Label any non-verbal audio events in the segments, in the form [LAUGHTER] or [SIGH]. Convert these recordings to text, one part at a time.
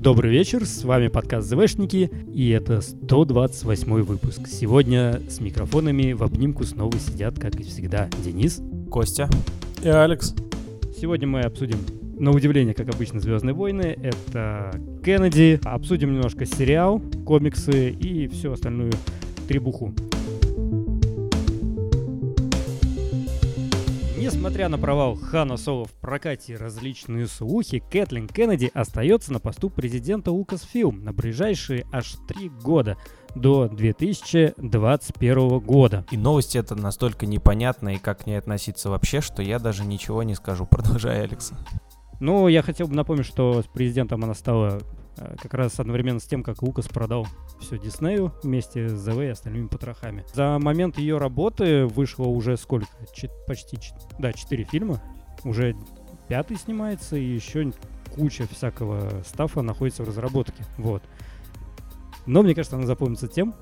Добрый вечер, с вами подкаст ЗВшники, и это 128 выпуск. Сегодня с микрофонами в обнимку снова сидят, как и всегда, Денис, Костя и Алекс. Сегодня мы обсудим, на удивление, как обычно, «Звездные войны». Это Кеннеди. Обсудим немножко сериал, комиксы и всю остальную требуху. Несмотря на провал Хана Соло в прокате и различные слухи, Кэтлин Кеннеди остается на посту президента Lucasfilm на ближайшие аж три года до 2021 года. И новости это настолько непонятно и как к ней относиться вообще, что я даже ничего не скажу. [LAUGHS] Продолжай, Алекс. Ну, я хотел бы напомнить, что с президентом она стала как раз одновременно с тем, как Лукас продал все Диснею вместе с ЗВ и остальными потрохами. За момент ее работы вышло уже сколько? Ч- почти, ч- да, четыре фильма. Уже пятый снимается, и еще куча всякого стафа находится в разработке. Вот. Но мне кажется, она запомнится тем,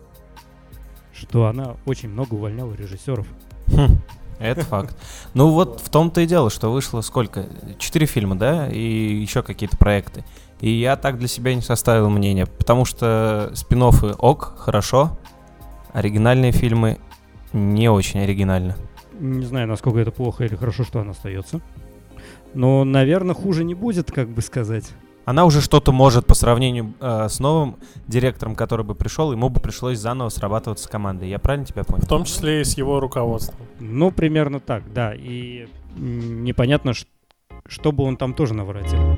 что она очень много увольняла режиссеров. Хм, это факт. Ну вот в том-то и дело, что вышло сколько? Четыре фильма, да? И еще какие-то проекты. И я так для себя не составил мнение, потому что спин ок, хорошо, оригинальные фильмы не очень оригинально. Не знаю, насколько это плохо или хорошо, что она остается. Но, наверное, хуже не будет, как бы сказать. Она уже что-то может по сравнению э, с новым директором, который бы пришел, ему бы пришлось заново срабатываться с командой. Я правильно тебя понял? В том числе и с его руководством. Ну, примерно так, да. И непонятно, что бы он там тоже наворотил.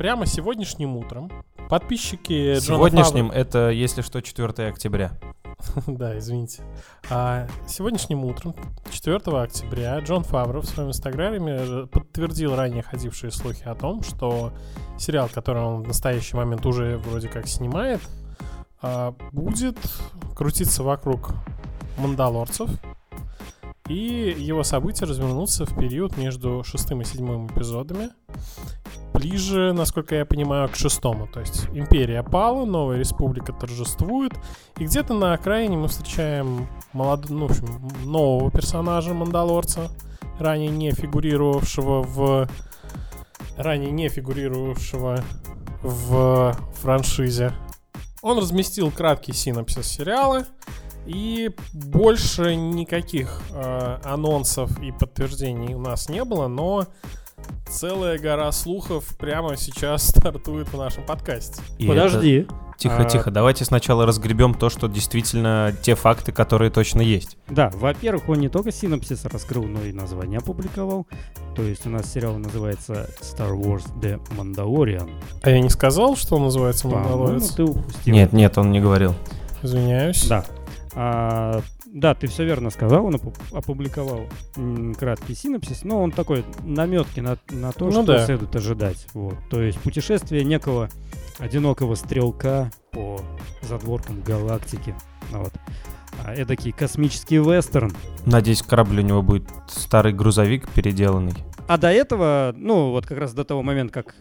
Прямо сегодняшним утром подписчики Сегодняшним Фавр... это, если что, 4 октября. [LAUGHS] да, извините. А сегодняшним утром, 4 октября, Джон Фавро в своем инстаграме подтвердил ранее ходившие слухи о том, что сериал, который он в настоящий момент уже вроде как снимает, а, будет крутиться вокруг мандалорцев, и его события развернутся в период между шестым и седьмым эпизодами ближе, насколько я понимаю, к шестому. То есть империя пала, новая республика торжествует, и где-то на окраине мы встречаем молод... ну, в общем, нового персонажа Мандалорца, ранее не фигурировавшего в ранее не фигурировавшего в франшизе. Он разместил краткий синопсис сериала, и больше никаких э, анонсов и подтверждений у нас не было, но целая гора слухов прямо сейчас [LAUGHS] стартует в нашем подкасте. И Подожди. Это... Тихо, а... тихо, давайте сначала разгребем то, что действительно те факты, которые точно есть. Да, во-первых, он не только синопсис раскрыл, но и название опубликовал. То есть у нас сериал называется Star Wars The Mandalorian. А я не сказал, что он называется Mandalorian? ты упустил. Нет, нет, он не говорил. Извиняюсь. Да. А, да, ты все верно сказал, он опубликовал краткий синопсис, но он такой наметки на, на то, ну, что да. следует ожидать. Вот. То есть путешествие некого одинокого стрелка по задворкам галактики. Вот. А эдакий космический вестерн. Надеюсь, корабль у него будет старый грузовик переделанный. А до этого, ну, вот как раз до того момента, как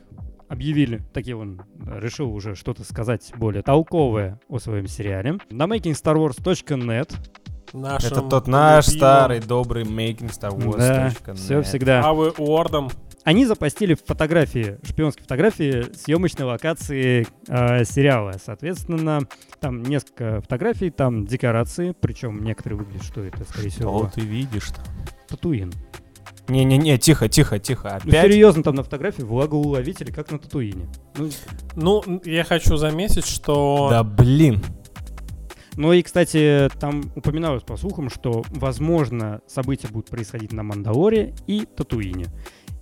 объявили, такие он решил уже что-то сказать более толковое о своем сериале. На makingstarwars.net Нашим Это тот наш любимым. старый добрый Making Star Wars. Да, все всегда. А вы Уордом? Они запостили фотографии, шпионские фотографии съемочной локации э, сериала. Соответственно, там несколько фотографий, там декорации, причем некоторые выглядят, что это, скорее всего. Что ты видишь-то? Татуин. Не-не-не, тихо, тихо, тихо. Опять? Ну, серьезно, там на фотографии влагоуловители, как на Татуине. Ну, ну, я хочу заметить, что... Да блин. Ну и, кстати, там упоминалось по слухам, что, возможно, события будут происходить на Мандалоре и Татуине.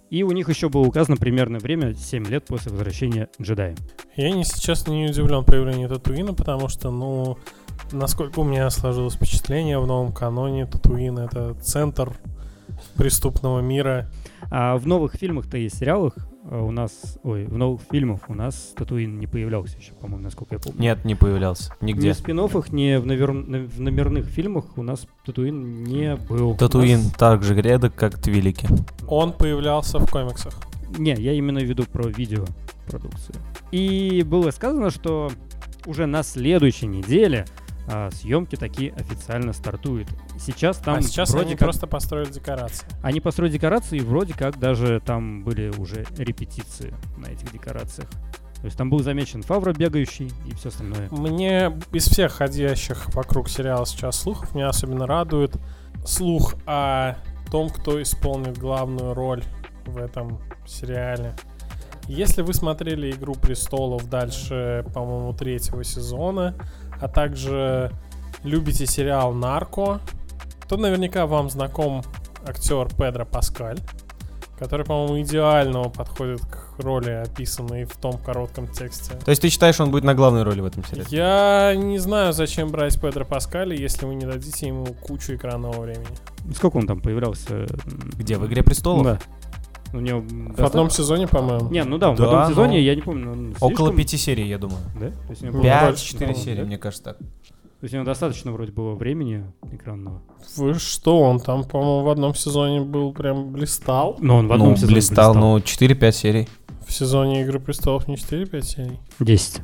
И у них еще было указано примерное время 7 лет после возвращения джедая. Я, если честно, не удивлен появлению Татуина, потому что, ну, насколько у меня сложилось впечатление в новом каноне, Татуин — это центр преступного мира. А в новых фильмах-то и сериалах а у нас, ой, в новых фильмах у нас Татуин не появлялся еще, по-моему, насколько я помню. Нет, не появлялся. Нигде. Ни в спин ни в, навер... в номерных фильмах у нас Татуин не был. Татуин нас... так же редок, как Твилики. Он появлялся в комиксах. Не, я именно веду про видеопродукцию. И было сказано, что уже на следующей неделе а съемки такие официально стартуют. Сейчас там а сейчас вроде они как... просто построили декорации. Они построили декорации, и вроде как даже там были уже репетиции на этих декорациях. То есть там был замечен Фавро бегающий и все остальное. Мне из всех ходящих вокруг сериала сейчас слухов, меня особенно радует слух о том, кто исполнит главную роль в этом сериале. Если вы смотрели «Игру престолов» дальше, по-моему, третьего сезона, а также любите сериал «Нарко», то наверняка вам знаком актер Педро Паскаль, который, по-моему, идеально подходит к роли, описанной в том коротком тексте. То есть ты считаешь, он будет на главной роли в этом сериале? Я не знаю, зачем брать Педро Паскаля, если вы не дадите ему кучу экранного времени. Сколько он там появлялся? Где, в «Игре престолов»? Да. У него В одном сезоне, по-моему. Не, ну да, в Да, одном сезоне, но- я не помню. Около слишком- пяти серий, я думаю. Да? Ну. Пять-четыре да, серии, да. мне кажется, так. то есть у него достаточно вроде было времени экранного. Вы что, он там, по-моему, в одном сезоне был прям блистал. Но он в одном ну, сезоне блистал, ну, 4-5 серий. В сезоне Игры престолов не 4-5 серий. 10.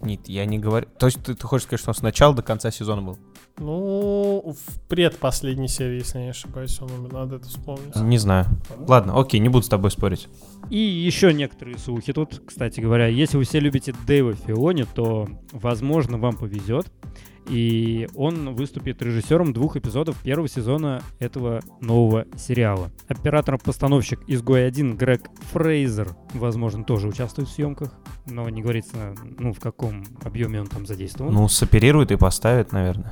Нет, я не говорю. То есть ты, ты хочешь сказать, что он с начала до конца сезона был? Ну, в предпоследней серии, если я не ошибаюсь, он умер. Надо это вспомнить. Не знаю. Ладно, окей, не буду с тобой спорить. И еще некоторые слухи тут, кстати говоря. Если вы все любите Дэйва Филони, то, возможно, вам повезет. И он выступит режиссером двух эпизодов первого сезона этого нового сериала. Оператор-постановщик «Изгой 1» Грег Фрейзер, возможно, тоже участвует в съемках. Но не говорится, ну, в каком объеме он там задействован. Ну, соперирует и поставит, наверное.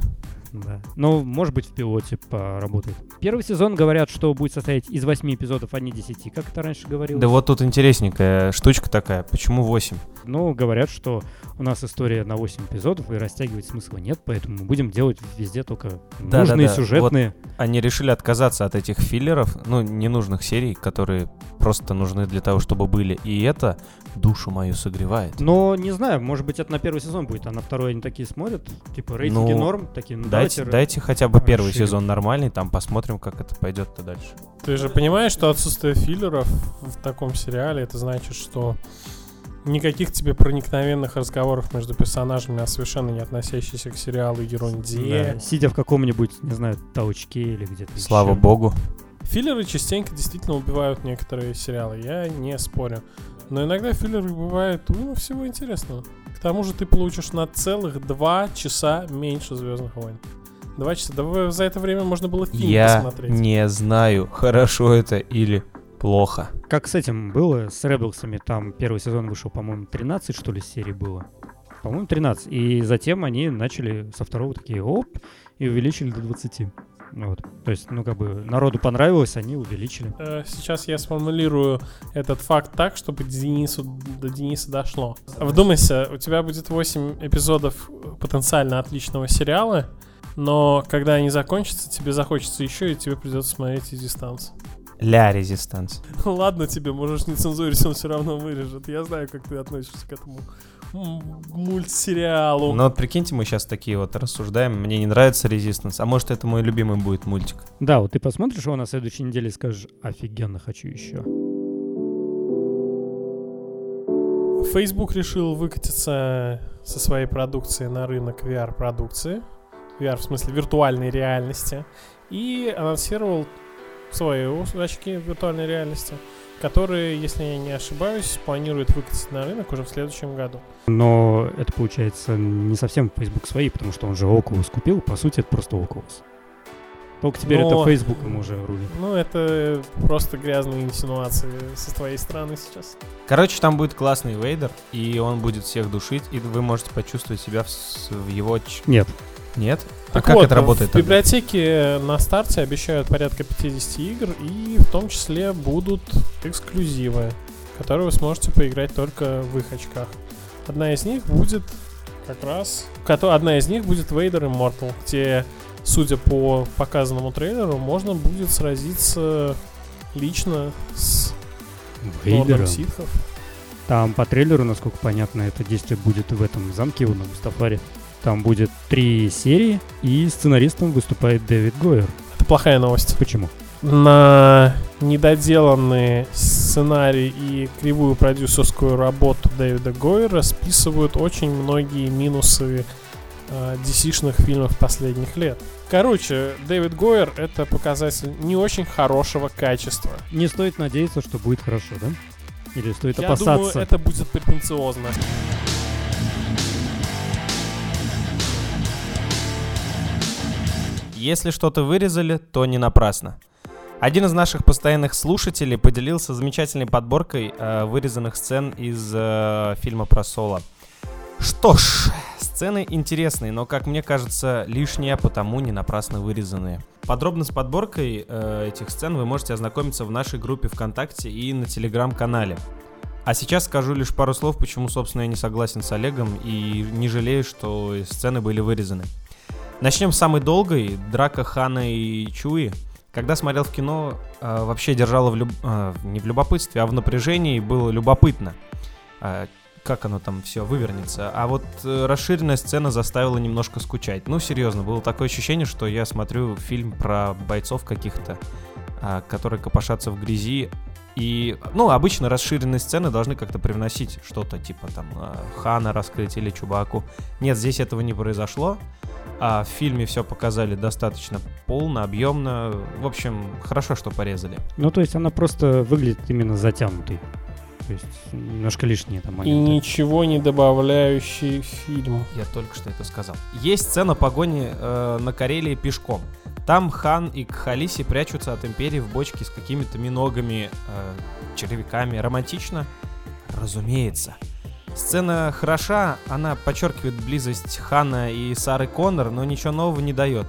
Да. Но, может быть, в пилоте поработает. Первый сезон, говорят, что будет состоять из 8 эпизодов, а не 10, как это раньше говорилось. Да вот тут интересненькая штучка такая. Почему 8? Но говорят, что у нас история на 8 эпизодов, и растягивать смысла нет, поэтому мы будем делать везде только Да, нужные да, да. сюжетные. Они решили отказаться от этих филлеров, ну, ненужных серий, которые просто нужны для того, чтобы были. И это душу мою согревает. Но не знаю, может быть, это на первый сезон будет, а на второй они такие смотрят, типа рейтинги Ну, норм, такие, ну Дайте, дайте хотя бы первый расширим. сезон нормальный, там посмотрим, как это пойдет-то дальше. Ты же понимаешь, что отсутствие филлеров в таком сериале, это значит, что никаких тебе проникновенных разговоров между персонажами, а совершенно не относящихся к сериалу ерунде. Да, сидя в каком-нибудь, не знаю, толчке или где-то Слава ещё. богу. Филлеры частенько действительно убивают некоторые сериалы, я не спорю. Но иногда филлеры бывают уйма всего интересного. К тому же ты получишь на целых два часа меньше Звездных войн. Два часа. Да вы- за это время можно было фильм Я посмотреть. не знаю, хорошо это или плохо. Как с этим было, с Ребелсами, там первый сезон вышел, по-моему, 13, что ли, серий было. По-моему, 13. И затем они начали со второго такие оп, и увеличили до 20. Вот. То есть, ну, как бы, народу понравилось, они увеличили. Э, Сейчас я сформулирую этот факт так, чтобы Денису, до Дениса дошло. Вдумайся, у тебя будет 8 эпизодов потенциально отличного сериала, но когда они закончатся, тебе захочется еще, и тебе придется смотреть дистанции. Ля резистанс. [LAUGHS] Ладно тебе, можешь не цензурить, он все равно вырежет. Я знаю, как ты относишься к этому мультсериалу. Ну вот прикиньте, мы сейчас такие вот рассуждаем. Мне не нравится резистанс. А может это мой любимый будет мультик. Да, вот ты посмотришь его на следующей неделе и скажешь, офигенно, хочу еще. Facebook решил выкатиться со своей продукцией на рынок VR-продукции. VR в смысле виртуальной реальности. И анонсировал свои очки виртуальной реальности, которые, если я не ошибаюсь, планирует выкатить на рынок уже в следующем году. Но это, получается, не совсем Facebook свои, потому что он же Oculus купил. По сути, это просто Oculus. Только теперь Но- это Facebook им уже рулит. Ну, это просто грязные инсинуации со твоей стороны сейчас. Короче, там будет классный Вейдер, и он будет всех душить, и вы можете почувствовать себя в, в его... Нет. Нет? Так а как вот, это работает В тогда? библиотеке на старте обещают порядка 50 игр, и в том числе будут эксклюзивы, которые вы сможете поиграть только в их очках. Одна из них будет как раз... Одна из них будет Vader Immortal, где, судя по показанному трейлеру, можно будет сразиться лично с Вейдером. ситхов. Там по трейлеру, насколько понятно, это действие будет в этом замке на Мустафаре. Там будет три серии, и сценаристом выступает Дэвид Гойер. Это плохая новость. Почему? на недоделанный сценарий и кривую продюсерскую работу Дэвида Гойера списывают очень многие минусы э, DC-шных фильмов последних лет. Короче, Дэвид Гойер — это показатель не очень хорошего качества. Не стоит надеяться, что будет хорошо, да? Или стоит Я опасаться? думаю, это будет претенциозно. Если что-то вырезали, то не напрасно. Один из наших постоянных слушателей поделился замечательной подборкой э, вырезанных сцен из э, фильма про Соло. Что ж, сцены интересные, но, как мне кажется, лишние, а потому не напрасно вырезанные. Подробно с подборкой э, этих сцен вы можете ознакомиться в нашей группе ВКонтакте и на Телеграм-канале. А сейчас скажу лишь пару слов, почему, собственно, я не согласен с Олегом и не жалею, что сцены были вырезаны. Начнем с самой долгой, драка Хана и Чуи. Когда смотрел в кино, э, вообще держало в люб... э, не в любопытстве, а в напряжении, было любопытно, э, как оно там все вывернется. А вот расширенная сцена заставила немножко скучать. Ну, серьезно, было такое ощущение, что я смотрю фильм про бойцов каких-то, которые копошатся в грязи. И, ну, обычно расширенные сцены должны как-то привносить что-то, типа там э, Хана раскрыть или Чубаку. Нет, здесь этого не произошло. А в фильме все показали достаточно полно, объемно. В общем, хорошо, что порезали. Ну, то есть она просто выглядит именно затянутой. То есть немножко лишние там И моменты. ничего не добавляющий фильм. Я только что это сказал. Есть сцена погони э, на Карелии пешком. Там Хан и Кхалиси прячутся от Империи в бочке с какими-то миногами, э, червяками. Романтично? Разумеется. Сцена хороша, она подчеркивает близость Хана и Сары Коннор, но ничего нового не дает.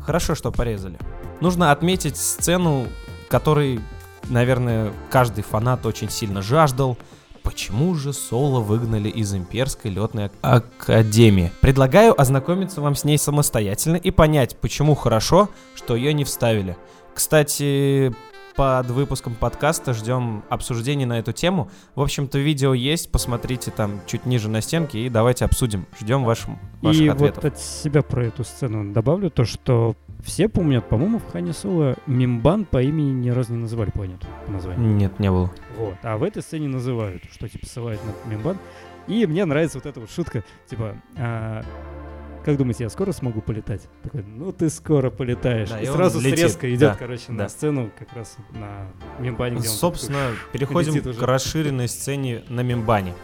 Хорошо, что порезали. Нужно отметить сцену, которой, наверное, каждый фанат очень сильно жаждал. Почему же Соло выгнали из Имперской летной академии? Предлагаю ознакомиться вам с ней самостоятельно и понять, почему хорошо, что ее не вставили. Кстати, под выпуском подкаста ждем обсуждений на эту тему. В общем-то, видео есть, посмотрите там чуть ниже на стенке и давайте обсудим. Ждем ваш, ваших И ответов. вот от себя про эту сцену добавлю то, что все помнят, по-моему, в Хане Соло Мимбан по имени ни разу не называли планету по названию. Нет, не было. Вот. А в этой сцене называют, что типа ссылают на Мимбан. И мне нравится вот эта вот шутка, типа, а, как думаете, я скоро смогу полетать? Такой, ну ты скоро полетаешь. Да, и и сразу летит, срезка идет, да, короче, да. на сцену как раз на Мимбане, где он Собственно, переходим летит уже. к расширенной сцене на Мембане.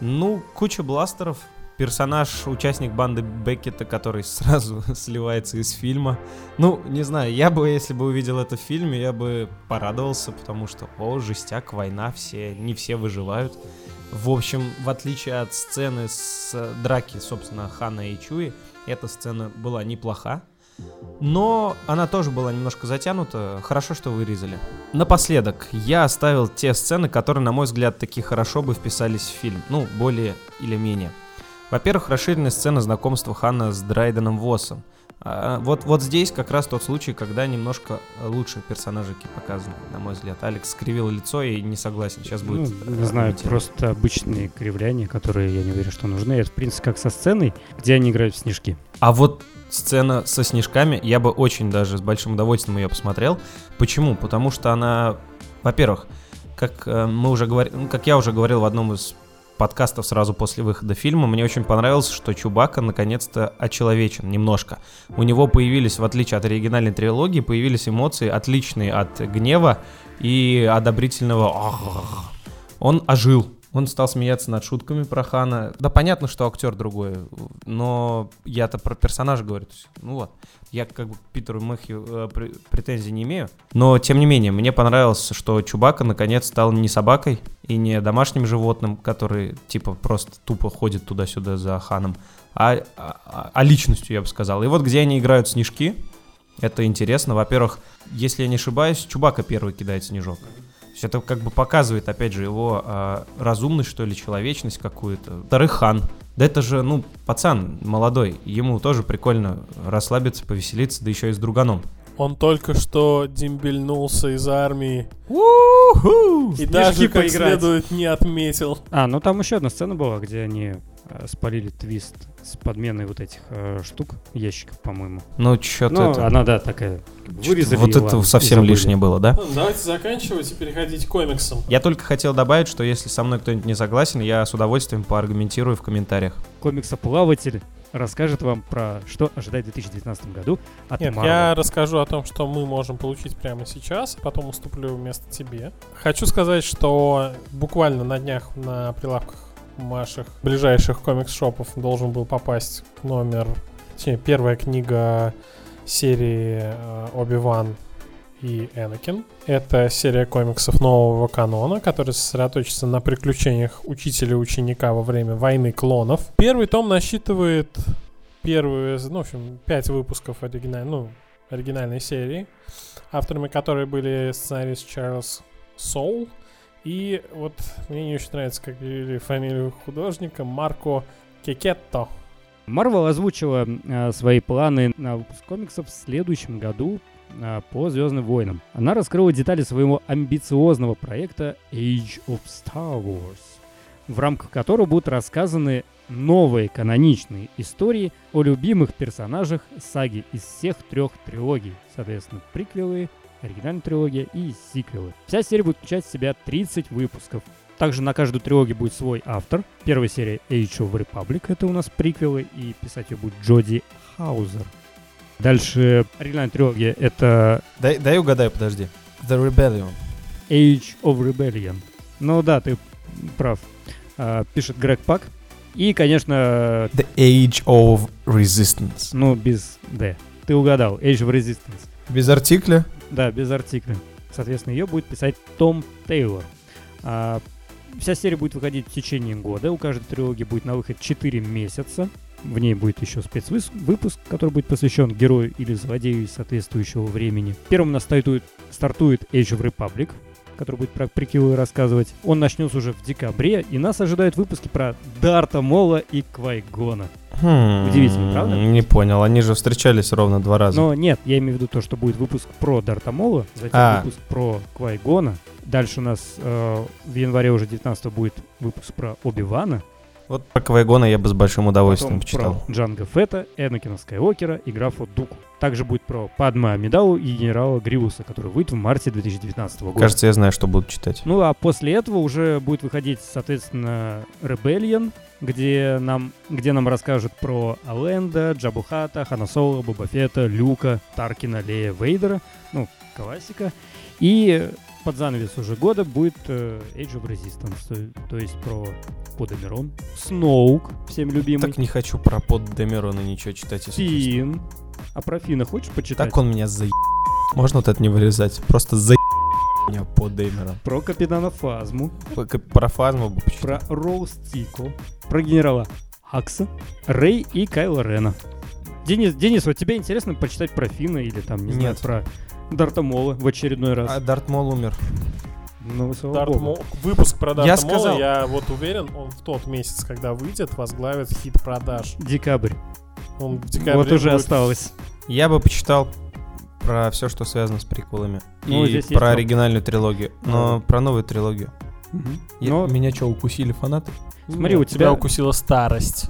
Ну, куча бластеров. Персонаж, участник банды Беккета, который сразу [LAUGHS] сливается из фильма. Ну, не знаю, я бы, если бы увидел это в фильме, я бы порадовался, потому что, о, жестяк, война, все, не все выживают. В общем, в отличие от сцены с э, драки, собственно, Хана и Чуи, эта сцена была неплоха. Но она тоже была немножко затянута. Хорошо, что вырезали. Напоследок, я оставил те сцены, которые, на мой взгляд, таки хорошо бы вписались в фильм. Ну, более или менее. Во-первых, расширенная сцена знакомства Хана с Драйденом Воссом. А, вот, вот здесь как раз тот случай, когда немножко лучше персонажики показаны, на мой взгляд. Алекс скривил лицо и не согласен. Сейчас Ну, будет... не знаю, аргументировать. просто обычные кривляния, которые я не уверен, что нужны. Это, в принципе, как со сценой, где они играют в снежки. А вот сцена со снежками, я бы очень даже с большим удовольствием ее посмотрел. Почему? Потому что она, во-первых, как э, мы уже говорили, ну, как я уже говорил в одном из подкастов сразу после выхода фильма, мне очень понравилось, что Чубака наконец-то очеловечен немножко. У него появились, в отличие от оригинальной трилогии, появились эмоции отличные от гнева и одобрительного. Он ожил. Он стал смеяться над шутками про Хана. Да понятно, что актер другой, но я-то про персонажа говорю. Есть, ну вот, я как бы к Питеру Мэхью э, пр- претензий не имею. Но, тем не менее, мне понравилось, что Чубака наконец стал не собакой и не домашним животным, который типа просто тупо ходит туда-сюда за Ханом, а, а- а личностью, я бы сказал. И вот где они играют снежки, это интересно. Во-первых, если я не ошибаюсь, Чубака первый кидает снежок. То есть это как бы показывает, опять же, его а, разумность, что ли, человечность какую-то. Вторых хан. Да это же, ну, пацан молодой. Ему тоже прикольно расслабиться, повеселиться, да еще и с друганом. Он только что дембельнулся из армии и Снежки даже как поиграть. следует не отметил. А, ну там еще одна сцена была, где они э, спалили твист с подменой вот этих э, штук, ящиков, по-моему. Ну, что-то Ну, это... она, да, такая. Вырезали вот и это и совсем забыли. лишнее было, да? Ну, Давайте заканчивать и переходить к комиксам. Я только хотел добавить, что если со мной кто-нибудь не согласен, я с удовольствием поаргументирую в комментариях. Комиксоплаватель расскажет вам про что ожидать в 2019 году от Нет, Marvel. я расскажу о том, что мы можем получить прямо сейчас, потом уступлю вместо тебе. Хочу сказать, что буквально на днях на прилавках ваших ближайших комикс-шопов должен был попасть номер, точнее, первая книга серии э, Оби-Ван и Энакин. Это серия комиксов нового канона, которая сосредоточится на приключениях учителя и ученика во время войны клонов. Первый том насчитывает первые, ну, в общем, пять выпусков оригиналь, ну, оригинальной серии, авторами которой были сценарист Чарльз Соул и вот мне не очень нравится, как говорили фамилию художника, Марко Кекетто. Марвел озвучила э, свои планы на выпуск комиксов в следующем году по Звездным войнам. Она раскрыла детали своего амбициозного проекта Age of Star Wars, в рамках которого будут рассказаны новые каноничные истории о любимых персонажах саги из всех трех трилогий, соответственно, приквелы, оригинальная трилогия и сиквелы. Вся серия будет включать в себя 30 выпусков. Также на каждую трилогию будет свой автор. Первая серия Age of Republic, это у нас приквелы, и писать ее будет Джоди Хаузер. Дальше оригинальная трилогия это Дай, дай угадаю, подожди. The Rebellion. Age of Rebellion. Ну да, ты прав. А, пишет Грег Пак. И, конечно, The Age of Resistance. ну без D. Ты угадал. Age of Resistance. Без артикля? Да, без артикля. Соответственно, ее будет писать Том Тейлор. А, вся серия будет выходить в течение года. У каждой трилогии будет на выход 4 месяца. В ней будет еще спецвыпуск, который будет посвящен герою или злодею из соответствующего времени. Первым у нас стартует, стартует Age of Republic, который будет про приквелы рассказывать. Он начнется уже в декабре, и нас ожидают выпуски про Дарта Мола и Квайгона. Хм, Удивительно, правда? Не понял, они же встречались ровно два раза. Но нет, я имею в виду то, что будет выпуск про Дарта Мола, затем А. выпуск про Квайгона. Дальше у нас э, в январе уже 19 будет выпуск про Оби-Вана. Вот про Квайгона я бы с большим удовольствием Потом почитал. про Джанго Фетта, Энакина Скайуокера и графа Дуку. Также будет про Падма Амидалу и генерала Гривуса, который выйдет в марте 2019 года. Кажется, я знаю, что буду читать. Ну а после этого уже будет выходить, соответственно, Rebellion, где нам, где нам расскажут про Аленда, Джабухата, Хана Соло, Боба Фетта, Люка, Таркина, Лея, Вейдера, ну, классика. И под занавес уже года будет э, Age of Resistance, то, то есть про Подомерон, Сноук, всем любимый, Так не хочу про под Демерона ничего читать, если честно. Фин. А про Фина хочешь почитать? Так он меня за... Можно вот это не вырезать? Просто за... меня под Демерон. Про Капитана Фазму, Про фазму бы про Роуз Тико, про генерала Акса, Рэй и Кайла Рена. Денис, Денис, вот тебе интересно почитать про Фина или там, не знаю, Нет. про Дарта Мола в очередной раз? А Дарт Мол умер. Ну, слава Дарт богу. Мол- Выпуск про Дарта Я Мола, сказал. я вот уверен, он в тот месяц, когда выйдет, возглавит хит продаж. Декабрь. Он в декабре вот уже будет- осталось. Я бы почитал про все, что связано с приквелами. Ну, и здесь есть про там- оригинальную трилогию. Но Ну. про новую трилогию. Мгм. Я- Но Меня что, укусили фанаты? смотри, Нет, у тебя тебя... укусила старость.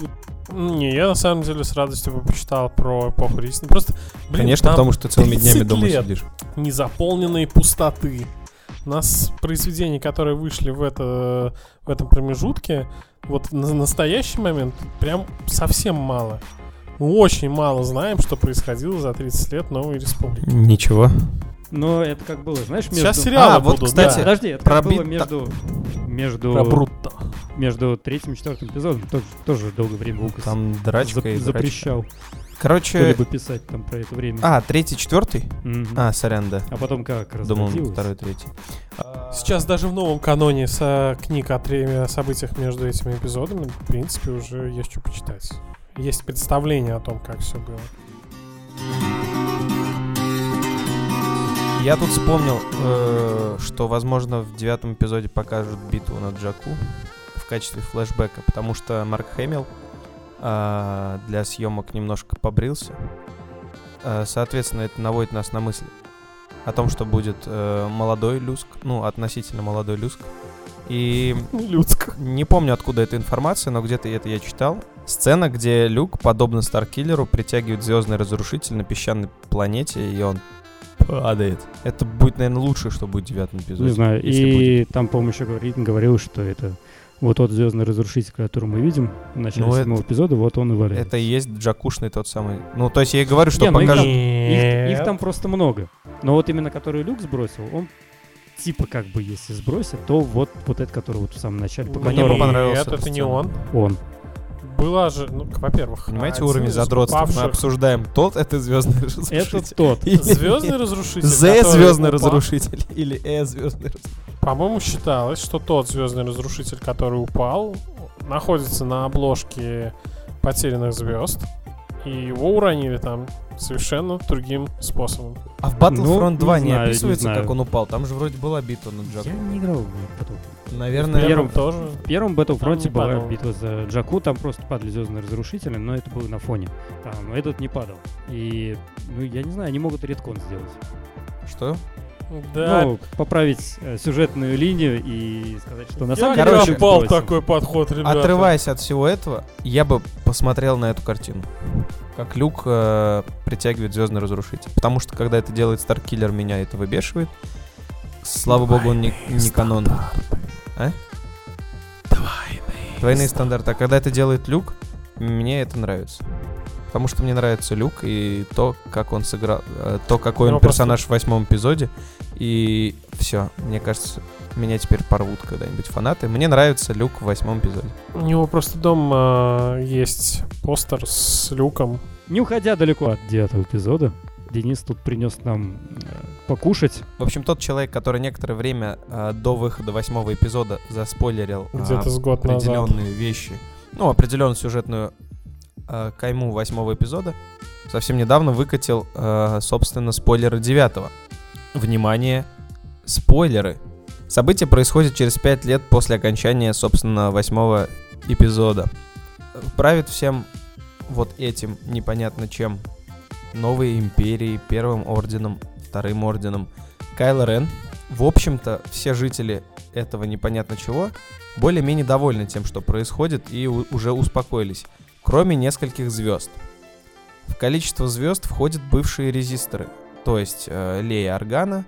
Не, я на самом деле с радостью бы почитал про эпоху Рисни. Просто, блин, Конечно, потому что целыми днями 30 дома сидишь. незаполненные пустоты. У нас произведений, которые вышли в, это, в этом промежутке, вот на настоящий момент прям совсем мало. Мы очень мало знаем, что происходило за 30 лет Новой Республики. Ничего. Но это как было, знаешь, между... Сейчас сериалы А, вот, будут, кстати, да. Подожди, это про как было бит- между... Между... Про Брутто. Между третьим и четвертым эпизодом тоже, тоже долгое время Лукас Там драчка зап- и драчка. запрещал Короче... что-либо писать там про это время. А, третий, четвертый? Мгм. А, сорян, да. А потом как Думал, второй, третий. Сейчас даже в новом каноне со книг о, тре- о событиях между этими эпизодами, в принципе, уже есть что почитать. Есть представление о том, как все было. Я тут вспомнил, э, что, возможно, в девятом эпизоде покажут битву на Джаку в качестве флешбека, потому что Марк Хэмилл э, для съемок немножко побрился. Э, соответственно, это наводит нас на мысль о том, что будет э, молодой Люск, ну, относительно молодой Люск. И Людск. не помню, откуда эта информация, но где-то это я читал. Сцена, где Люк, подобно Старкиллеру, притягивает звездный разрушитель на песчаной планете, и он падает. Это будет, наверное, лучшее, что будет в девятом эпизоде. Не знаю. если И там, по-моему, еще говорит, говорил, что это Вот тот звездный разрушитель, который мы видим в начале Ну, это- седьмого эпизода, вот он и валяется. Это и есть Джакушный тот самый. Ну, то есть я и говорю, что Не, ну их покажу. там- Их, их там просто много. Но вот именно который люк сбросил, он типа как бы если сбросит, то вот, вот этот, который вот в самом начале, по Мне которому бы понравился Нет, это не он. он. Была же, ну, во-первых, Понимаете уровень задротства? Мы упавших- обсуждаем тот, это звездный Это разрушитель. тот. Или Звездный разрушитель. З звездный упал. разрушитель или Э звездный разрушитель. По-моему, считалось, что тот звездный разрушитель, который упал, находится на обложке потерянных звезд. И его уронили там совершенно другим способом. А в Battlefront Ну, 2 не не, знаю, не описывается, знаю. как он упал? Там же вроде была битва на Я Джаку. не играл в потом. Наверное, Первым- Первым тоже. В первом Battlefront не была падал. битва за Джаку, там просто падали звездные разрушители, но это было на фоне. Там этот не падал. И, ну, я не знаю, они могут редкон сделать. что? Да. Ну, поправить э, сюжетную линию и сказать, что на Я самом деле короче, Джак пал бросил. такой подход, ребята. Отрываясь от всего этого, я бы посмотрел на эту картину. Как Люк э, притягивает звездный разрушитель. Потому что когда это делает Старкиллер, меня это выбешивает. Слава богу, он не, не канон. А? Двойные стандарты. А когда это делает Люк, мне это нравится. Потому что мне нравится Люк и то, как он сыграл, э, то, какой Ну, он персонаж в восьмом эпизоде. И все, мне кажется, меня теперь порвут когда-нибудь фанаты. Мне нравится Люк в восьмом эпизоде. У него просто дома есть постер с люком. Не уходя далеко от девятого эпизода, Денис тут принес нам э, покушать. В общем, тот человек, который некоторое время э, до выхода восьмого эпизода заспойлерил а, Где-то с год назад. определенные вещи, ну, определенную сюжетную э, кайму восьмого эпизода, совсем недавно выкатил, э, собственно, спойлеры девятого. Внимание, спойлеры. Событие происходит через пять лет после окончания, собственно, восьмого эпизода. Правит всем вот этим непонятно чем. Новой империей, первым орденом, вторым орденом. Кайло Рен. В общем-то, все жители этого непонятно чего более-менее довольны тем, что происходит, и уже успокоились. Кроме нескольких звезд. В количество звезд входят бывшие резисторы. То есть э, Лея Органа,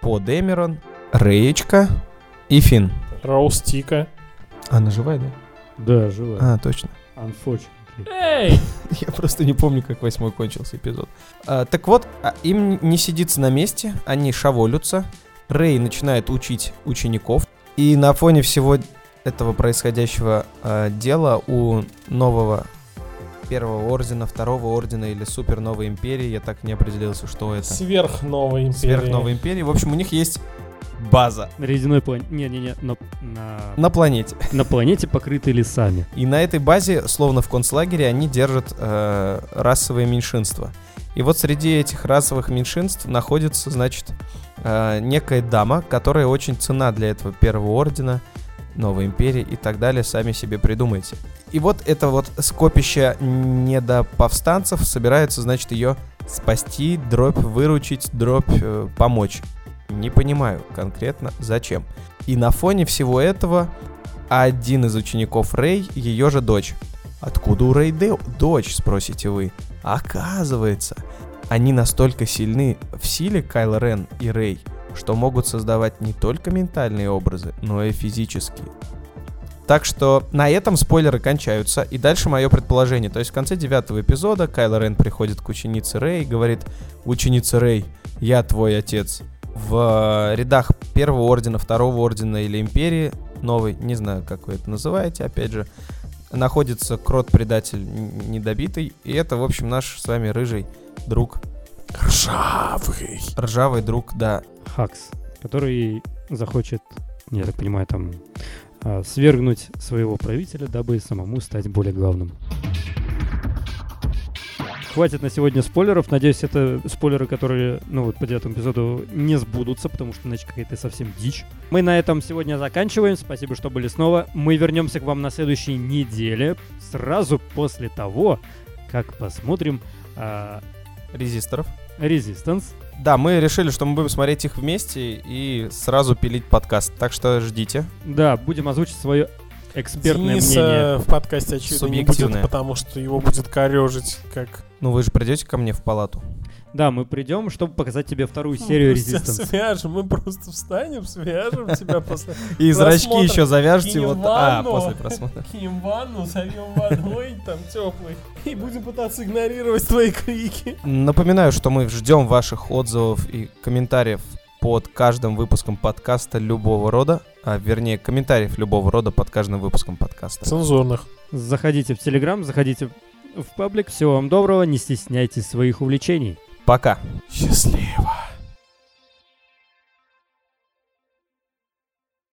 По Демерон, Рейчка и Фин. Роуз Тика. Она живая, да? Да, живо. А, точно. Unfortunately. Эй! [LAUGHS] Я просто не помню, как восьмой кончился эпизод. А, так вот, а, им не сидится на месте, они шаволются. Рэй начинает учить учеников. И на фоне всего этого происходящего а, дела у нового первого ордена, второго ордена или супер новой империи, я так не определился, что это. Сверхновая империя. Сверхновой империи. В общем, у них есть база На ледяной планете. Не-не-не, на, на, на планете. на планете, покрытой лесами. И на этой базе, словно в концлагере, они держат э, расовые меньшинства. И вот среди этих расовых меньшинств находится, значит, э, некая дама, которая очень цена для этого первого ордена, новой империи и так далее, сами себе придумайте. И вот это вот скопище недоповстанцев собирается, значит, ее спасти, дробь выручить, дробь э, помочь. Не понимаю конкретно зачем. И на фоне всего этого один из учеников Рэй, ее же дочь. Откуда у Рэй дочь, спросите вы? Оказывается, они настолько сильны в силе Кайла Рен и Рэй, что могут создавать не только ментальные образы, но и физические. Так что на этом спойлеры кончаются, и дальше мое предположение. То есть в конце девятого эпизода Кайло Рен приходит к ученице Рэй и говорит, ученица Рэй, я твой отец. В э, рядах первого ордена, второго ордена или империи, новый, не знаю, как вы это называете, опять же, находится крот-предатель недобитый, и это, в общем, наш с вами рыжий друг, Ржавый. ржавый друг, да, Хакс, который захочет, я так понимаю, там свергнуть своего правителя, дабы самому стать более главным. Хватит на сегодня спойлеров. Надеюсь, это спойлеры, которые, ну вот по девятому эпизоду не сбудутся, потому что иначе какая-то совсем дичь. Мы на этом сегодня заканчиваем. Спасибо, что были снова. Мы вернемся к вам на следующей неделе, сразу после того, как посмотрим а, резисторов. Resistance. Да, мы решили, что мы будем смотреть их вместе и сразу пилить подкаст, так что ждите. Да, будем озвучить свое экспертное Дениса мнение. в подкасте, очевидно, не будет, Субъективное. потому что его будет корежить, как... Ну вы же придете ко мне в палату. Да, мы придем, чтобы показать тебе вторую серию Мы тебя Resistance. свяжем, мы просто встанем, свяжем тебя после... И зрачки еще завяжете вот... А, после просмотра. Кинем ванну, зальем водой, там теплый, и будем пытаться игнорировать твои крики. Напоминаю, что мы ждем ваших отзывов и комментариев под каждым выпуском подкаста любого рода, а вернее комментариев любого рода под каждым выпуском подкаста. Цензурных. Заходите в Телеграм, заходите в паблик. Всего вам доброго, не стесняйтесь своих увлечений. Пока. Счастливо.